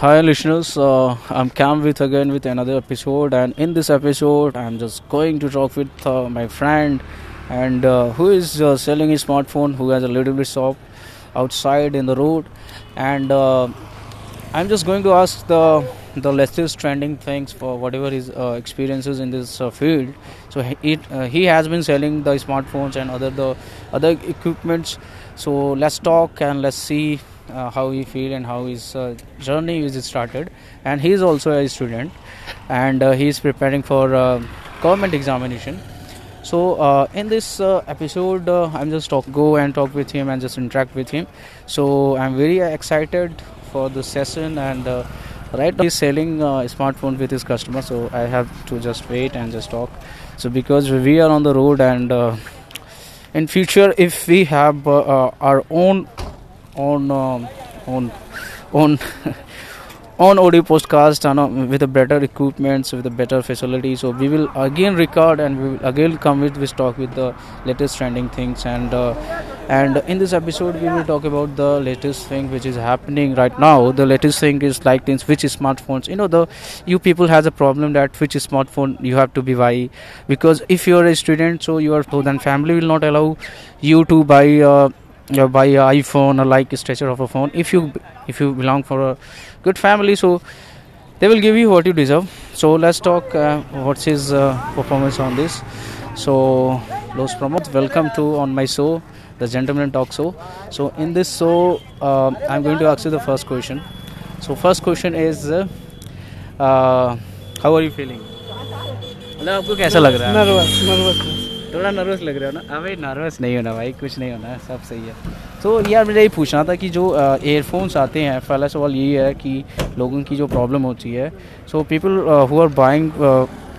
Hi, listeners. Uh, I'm Cam with again with another episode, and in this episode, I'm just going to talk with uh, my friend, and uh, who is uh, selling his smartphone, who has a little bit shop outside in the road, and uh, I'm just going to ask the the latest trending things for whatever his uh, experiences in this field. So he it, he has been selling the smartphones and other the other equipments. So let's talk and let's see uh, how he feel and how his uh, journey is started. And he is also a student, and uh, he is preparing for uh, government examination. So uh, in this episode, I'm just talk go and talk with him and just interact with him. So I'm very excited for the session and. Right now he's selling uh, smartphone with his customer so i have to just wait and just talk so because we are on the road and uh, in future if we have uh, our own own um, own own on audio podcast no, with a better equipments with a better facility. So we will again record and we will again come with this talk with the latest trending things. And uh, and in this episode we will talk about the latest thing which is happening right now. The latest thing is like in which is smartphones. You know the you people has a problem that which is smartphone you have to be buy. Because if you are a student so you are so then family will not allow you to buy uh, uh, buy a iphone or like a stretcher of a phone if you if you belong for a good family so they will give you what you deserve so let's talk uh, what's his uh, performance on this so los promos welcome to on my show the gentleman talk show so in this show uh, i'm going to ask you the first question so first question is uh, uh, how are you feeling मतलब आपको कैसा लग रहा है nervous nervous थोड़ा nervous लग रहा है ना? अबे नर्वस नहीं होना भाई, कुछ नहीं होना है सब सही है। तो यार मुझे यही पूछना था कि जो एयरफोन्स आते हैं, पहला सवाल यही है कि लोगों की जो प्रॉब्लम होती है so people who are buying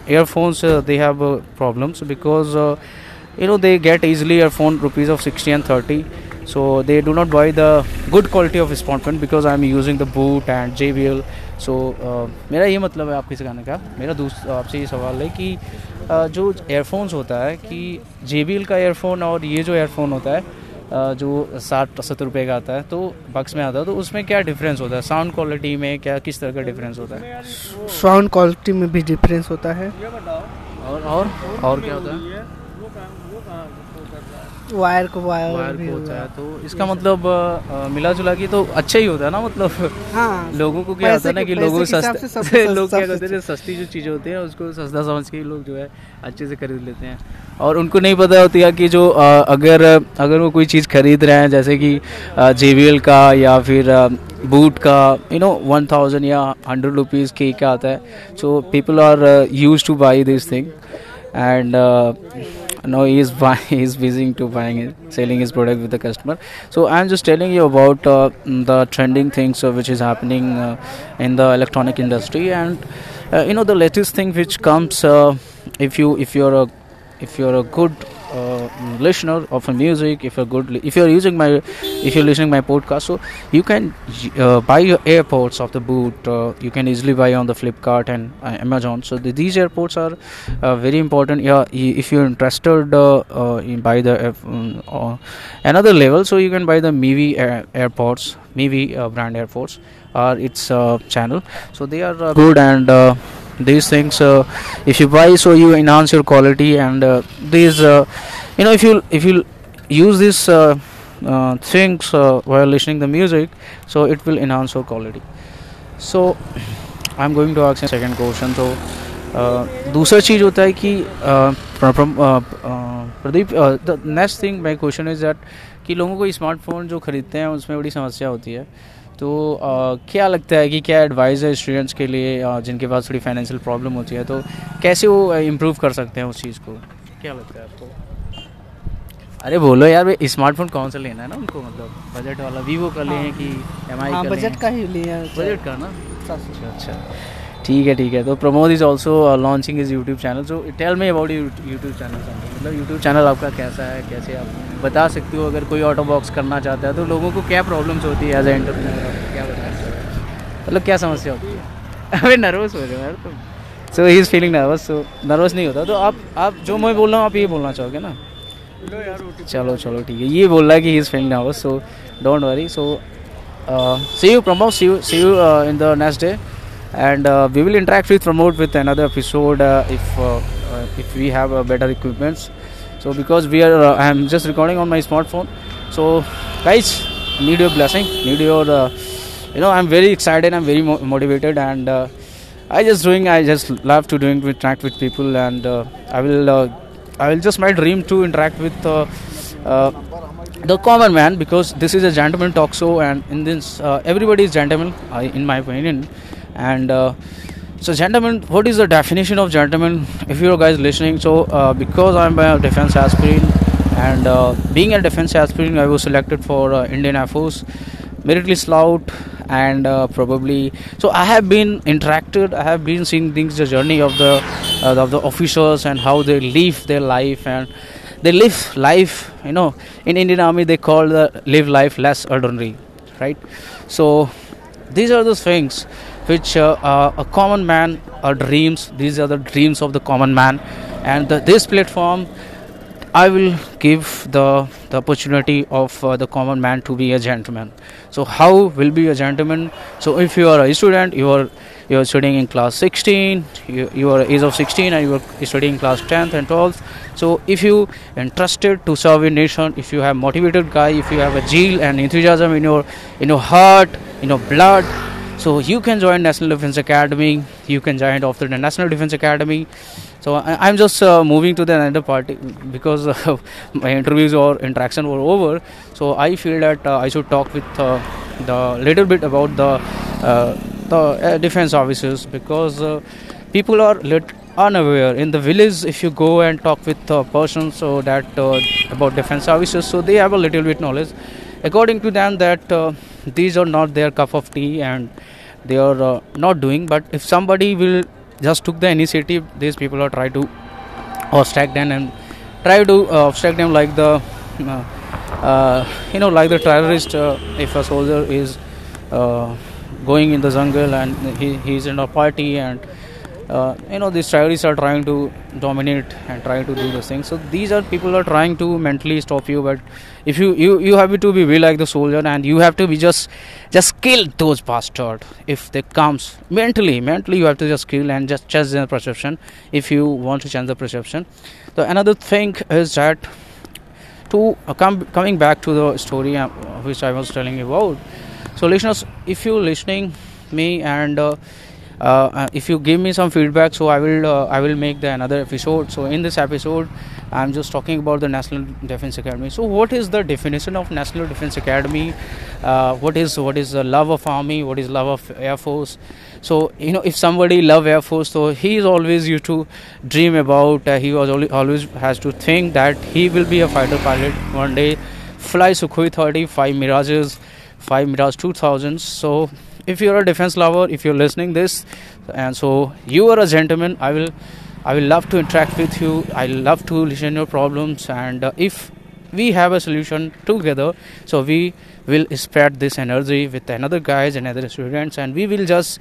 earphones they have problems because you know they get easily earphone rupees of sixty and thirty so they do not buy the good quality of स्पॉन्टमेंट because I am using the boAt and J B L so मेरा ये मतलब है आपके सिखाने का। मेरा दूसरा आपसे ये सवाल है कि जो एयरफोन्स होता है कि JBL का एयरफोन और ये जो एयरफोन होता है जो साठ सत्तर रुपये का आता है तो बक्स में आता है तो उसमें क्या डिफरेंस होता है? साउंड क्वालिटी में क्या किस तरह का डिफरेंस होता है? साउंड क्वालिटी में भी डिफरेंस होता है। और और और क्या होता है? वायर को वायर, वायर भी होता है तो इसका मतलब अ, मिला जुला की तो अच्छा ही होता है ना मतलब? हाँ लोगों को क्या होता है ना कि लोगों सस्ता लोग क्या करते हैं सस्ती। जो चीज़ें होती हैं उसको सस्ता समझ के लोग जो है अच्छे से खरीद लेते हैं। और उनको नहीं पता होती है कि जो अगर अगर वो कोई चीज़ खरीद रहे हैं जैसे कि जे का या फिर बूट का यू नो वन थाउज़ेंड या हंड्रेड रुपीज़ के का आता है। So people are use to buy this thing and uh, now he is buying he is busy to buying selling his product with the customer. So i'm just telling you about uh, the trending things uh, which is happening uh, in the electronic industry. And uh, you know the latest thing which comes uh, if you if you're a if you're a good listener of a music if you're good li- if you're using my if you're listening my podcast so you can uh, buy your airports of the boot uh, you can easily buy on the flipkart and uh, amazon. So the, these airports are uh, very important. Yeah if you're interested uh, uh, in buy the um, another level so you can buy the mivi air, airports mivi brand airports or its channel. So they are good and these things if you buy so you enhance your quality and these you know if you if you use these uh, things uh, while listening the music so it will enhance your quality. So i'm going to ask a second question. So uh, दूसरा चीज़ होता है कि uh, uh, Pradeep the next thing my question is that कि लोगों को smartphone जो खरीदते हैं उसमें बड़ी समस्या होती है। तो क्या लगता है कि क्या एडवाइस है स्टूडेंट्स के लिए जिनके पास थोड़ी फाइनेंशियल प्रॉब्लम होती है? तो कैसे वो इम्प्रूव कर सकते हैं उस चीज़ को? क्या लगता है आपको? अरे बोलो यार स्मार्टफ़ोन कौन सा लेना है ना उनको मतलब? बजट वाला वीवो का लें कि एम आई हाँ बजट का ही लिया बजट का ना? अच्छा अच्छा। ठीक है ठीक है। तो Pramod is also launching is YouTube channel so tell me about YouTube channel मतलब यूट्यूब चैनल आपका कैसा है? कैसे आप बता सकते हो? अगर कोई ऑटो बॉक्स करना चाहता है तो लोगों को क्या प्रॉब्लम्स होती है एज ए एंटरप्रेन्योर क्या बता सकते हो? मतलब क्या समस्या होती है? अरे नर्वस हो रहे हो यार तुम। So he is feeling nervous so nervous नहीं होता। तो आप आप जो मैं बोल रहा हूँ आप ये बोलना चाहोगे ना? चलो चलो ठीक है ये बोल रहा है कि he is feeling nervous so don't worry so uh, see you Pramod see you see you uh, in the next day and uh, we will interact with Pramod with another episode uh, if uh, uh, if we have uh, better equipments so because we are uh, I'm just recording on my smartphone so guys need your blessing need your uh, you know I'm very excited I'm very mo- motivated and uh, I just doing I just love to doing interact with people and uh, I will uh, I will just my dream to interact with uh, uh, the common man because this is a gentleman talk show and in this uh, everybody is gentleman in my opinion. And uh, so gentleman what is the definition of gentleman if you guys listening? So uh, because i'm a defense aspirant and uh, being a defense aspirant i was selected for indian air force. Merit list out and uh, probably so i have been interacted i have been seeing things the journey of the uh, of the officers and how they live their life and they live life you know in indian army they call the live life less ordinary right? So these are the things which uh, uh, a common man uh, dreams these are the dreams of the common man and the, this platform I will give the, the opportunity of uh, the common man to be a gentleman. So how will be a gentleman? So if you are a student, you are you are studying in class 16, you, you are age of 16 and you are studying class 10th and 12th. So if you entrusted to serve your nation, if you have motivated guy, if you have a zeal and enthusiasm in your in your heart, in your blood, so you can join National Defense Academy. You can join after the National Defense Academy. So I, I'm just uh, moving to the another party because uh, my interviews or interaction were over. So I feel that uh, I should talk with uh, the little bit about the uh, the uh, defense officers because people are lit unaware in the village if you go and talk with a person so that about defense officers so they have a little bit knowledge according to them that uh, these are not their cup of tea and they are uh, not doing but if somebody will just took the initiative these people are try to obstruct them and try to uh, obstruct them like the uh, uh, you know like the terrorist uh, if a soldier is going in the jungle and he, he's in a party and uh, you know these terrorists are trying to dominate and try to do this thing so these are people are trying to mentally stop you but if you you, you have to be, be like the soldier and you have to be just just kill those bastard if they comes mentally. Mentally you have to just kill and just change their perception if you want to change the perception. So another thing is that to uh, come coming back to the story uh, which i was telling you about so listeners if you listening me and uh, uh, if you give me some feedback so i will uh, i will make the another episode. So in this episode i'm just talking about the national defense academy. So what is the definition of national defense academy? Uh, what is what is the love of army? What is love of air force? So you know if somebody love air force so he is always used to dream about uh, he was always, always has to think that he will be a fighter pilot one day. Fly sukhoi 30 five mirages five mirage 2000s so if you're a defense lover if you're listening this and so you are a gentleman i will i will love to interact with you. I love to listen your problems. And uh, if we have a solution together so we will spread this energy with another guys and other students. And we will just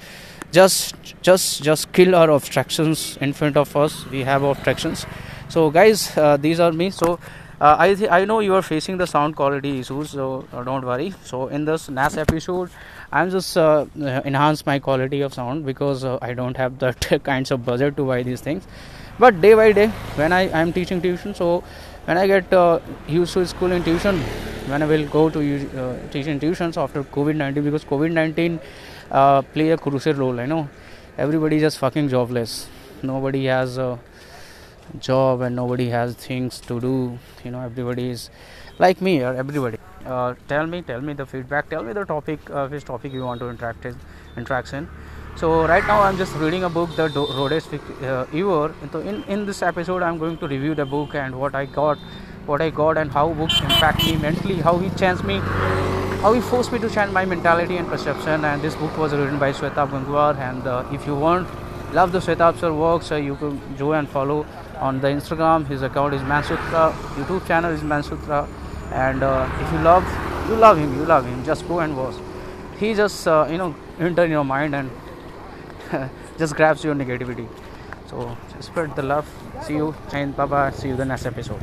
just just just kill our obstructions in front of us. We have obstructions. So guys uh, these are me. So uh, I th- I know you are facing the sound quality issues, so uh, don't worry. So in this last episode, I'm just uh, uh, enhance my quality of sound because uh, I don't have that kinds of budget to buy these things. But day by day, when I am teaching tuition, so when I get uh, used to school and tuition, when I will go to teaching tuitions after COVID-19 because COVID-19 uh, play a crucial role. I know everybody is just fucking jobless. Nobody has. Job and nobody has things to do you know everybody is like me or everybody. Uh, tell me tell me the feedback tell me the topic uh, which topic you want to interact in interact in. So right now i'm just reading a book the Rudest uh, Ever. so in in this episode i'm going to review the book and what i got what i got and how books impact me mentally how he changed me how he forced me to change my mentality and perception. And this book was written by Shwetabh Gangwar and uh, if you want love the Shwetabh sir works uh, you can go and follow on the Instagram. His account is Mansutra. YouTube channel is Mansutra. And uh, if you love, you love him. You love him. Just go and watch. He just uh, you know enter in your mind and just grabs your negativity. So spread the love. See you and bye bye. See you the next episode.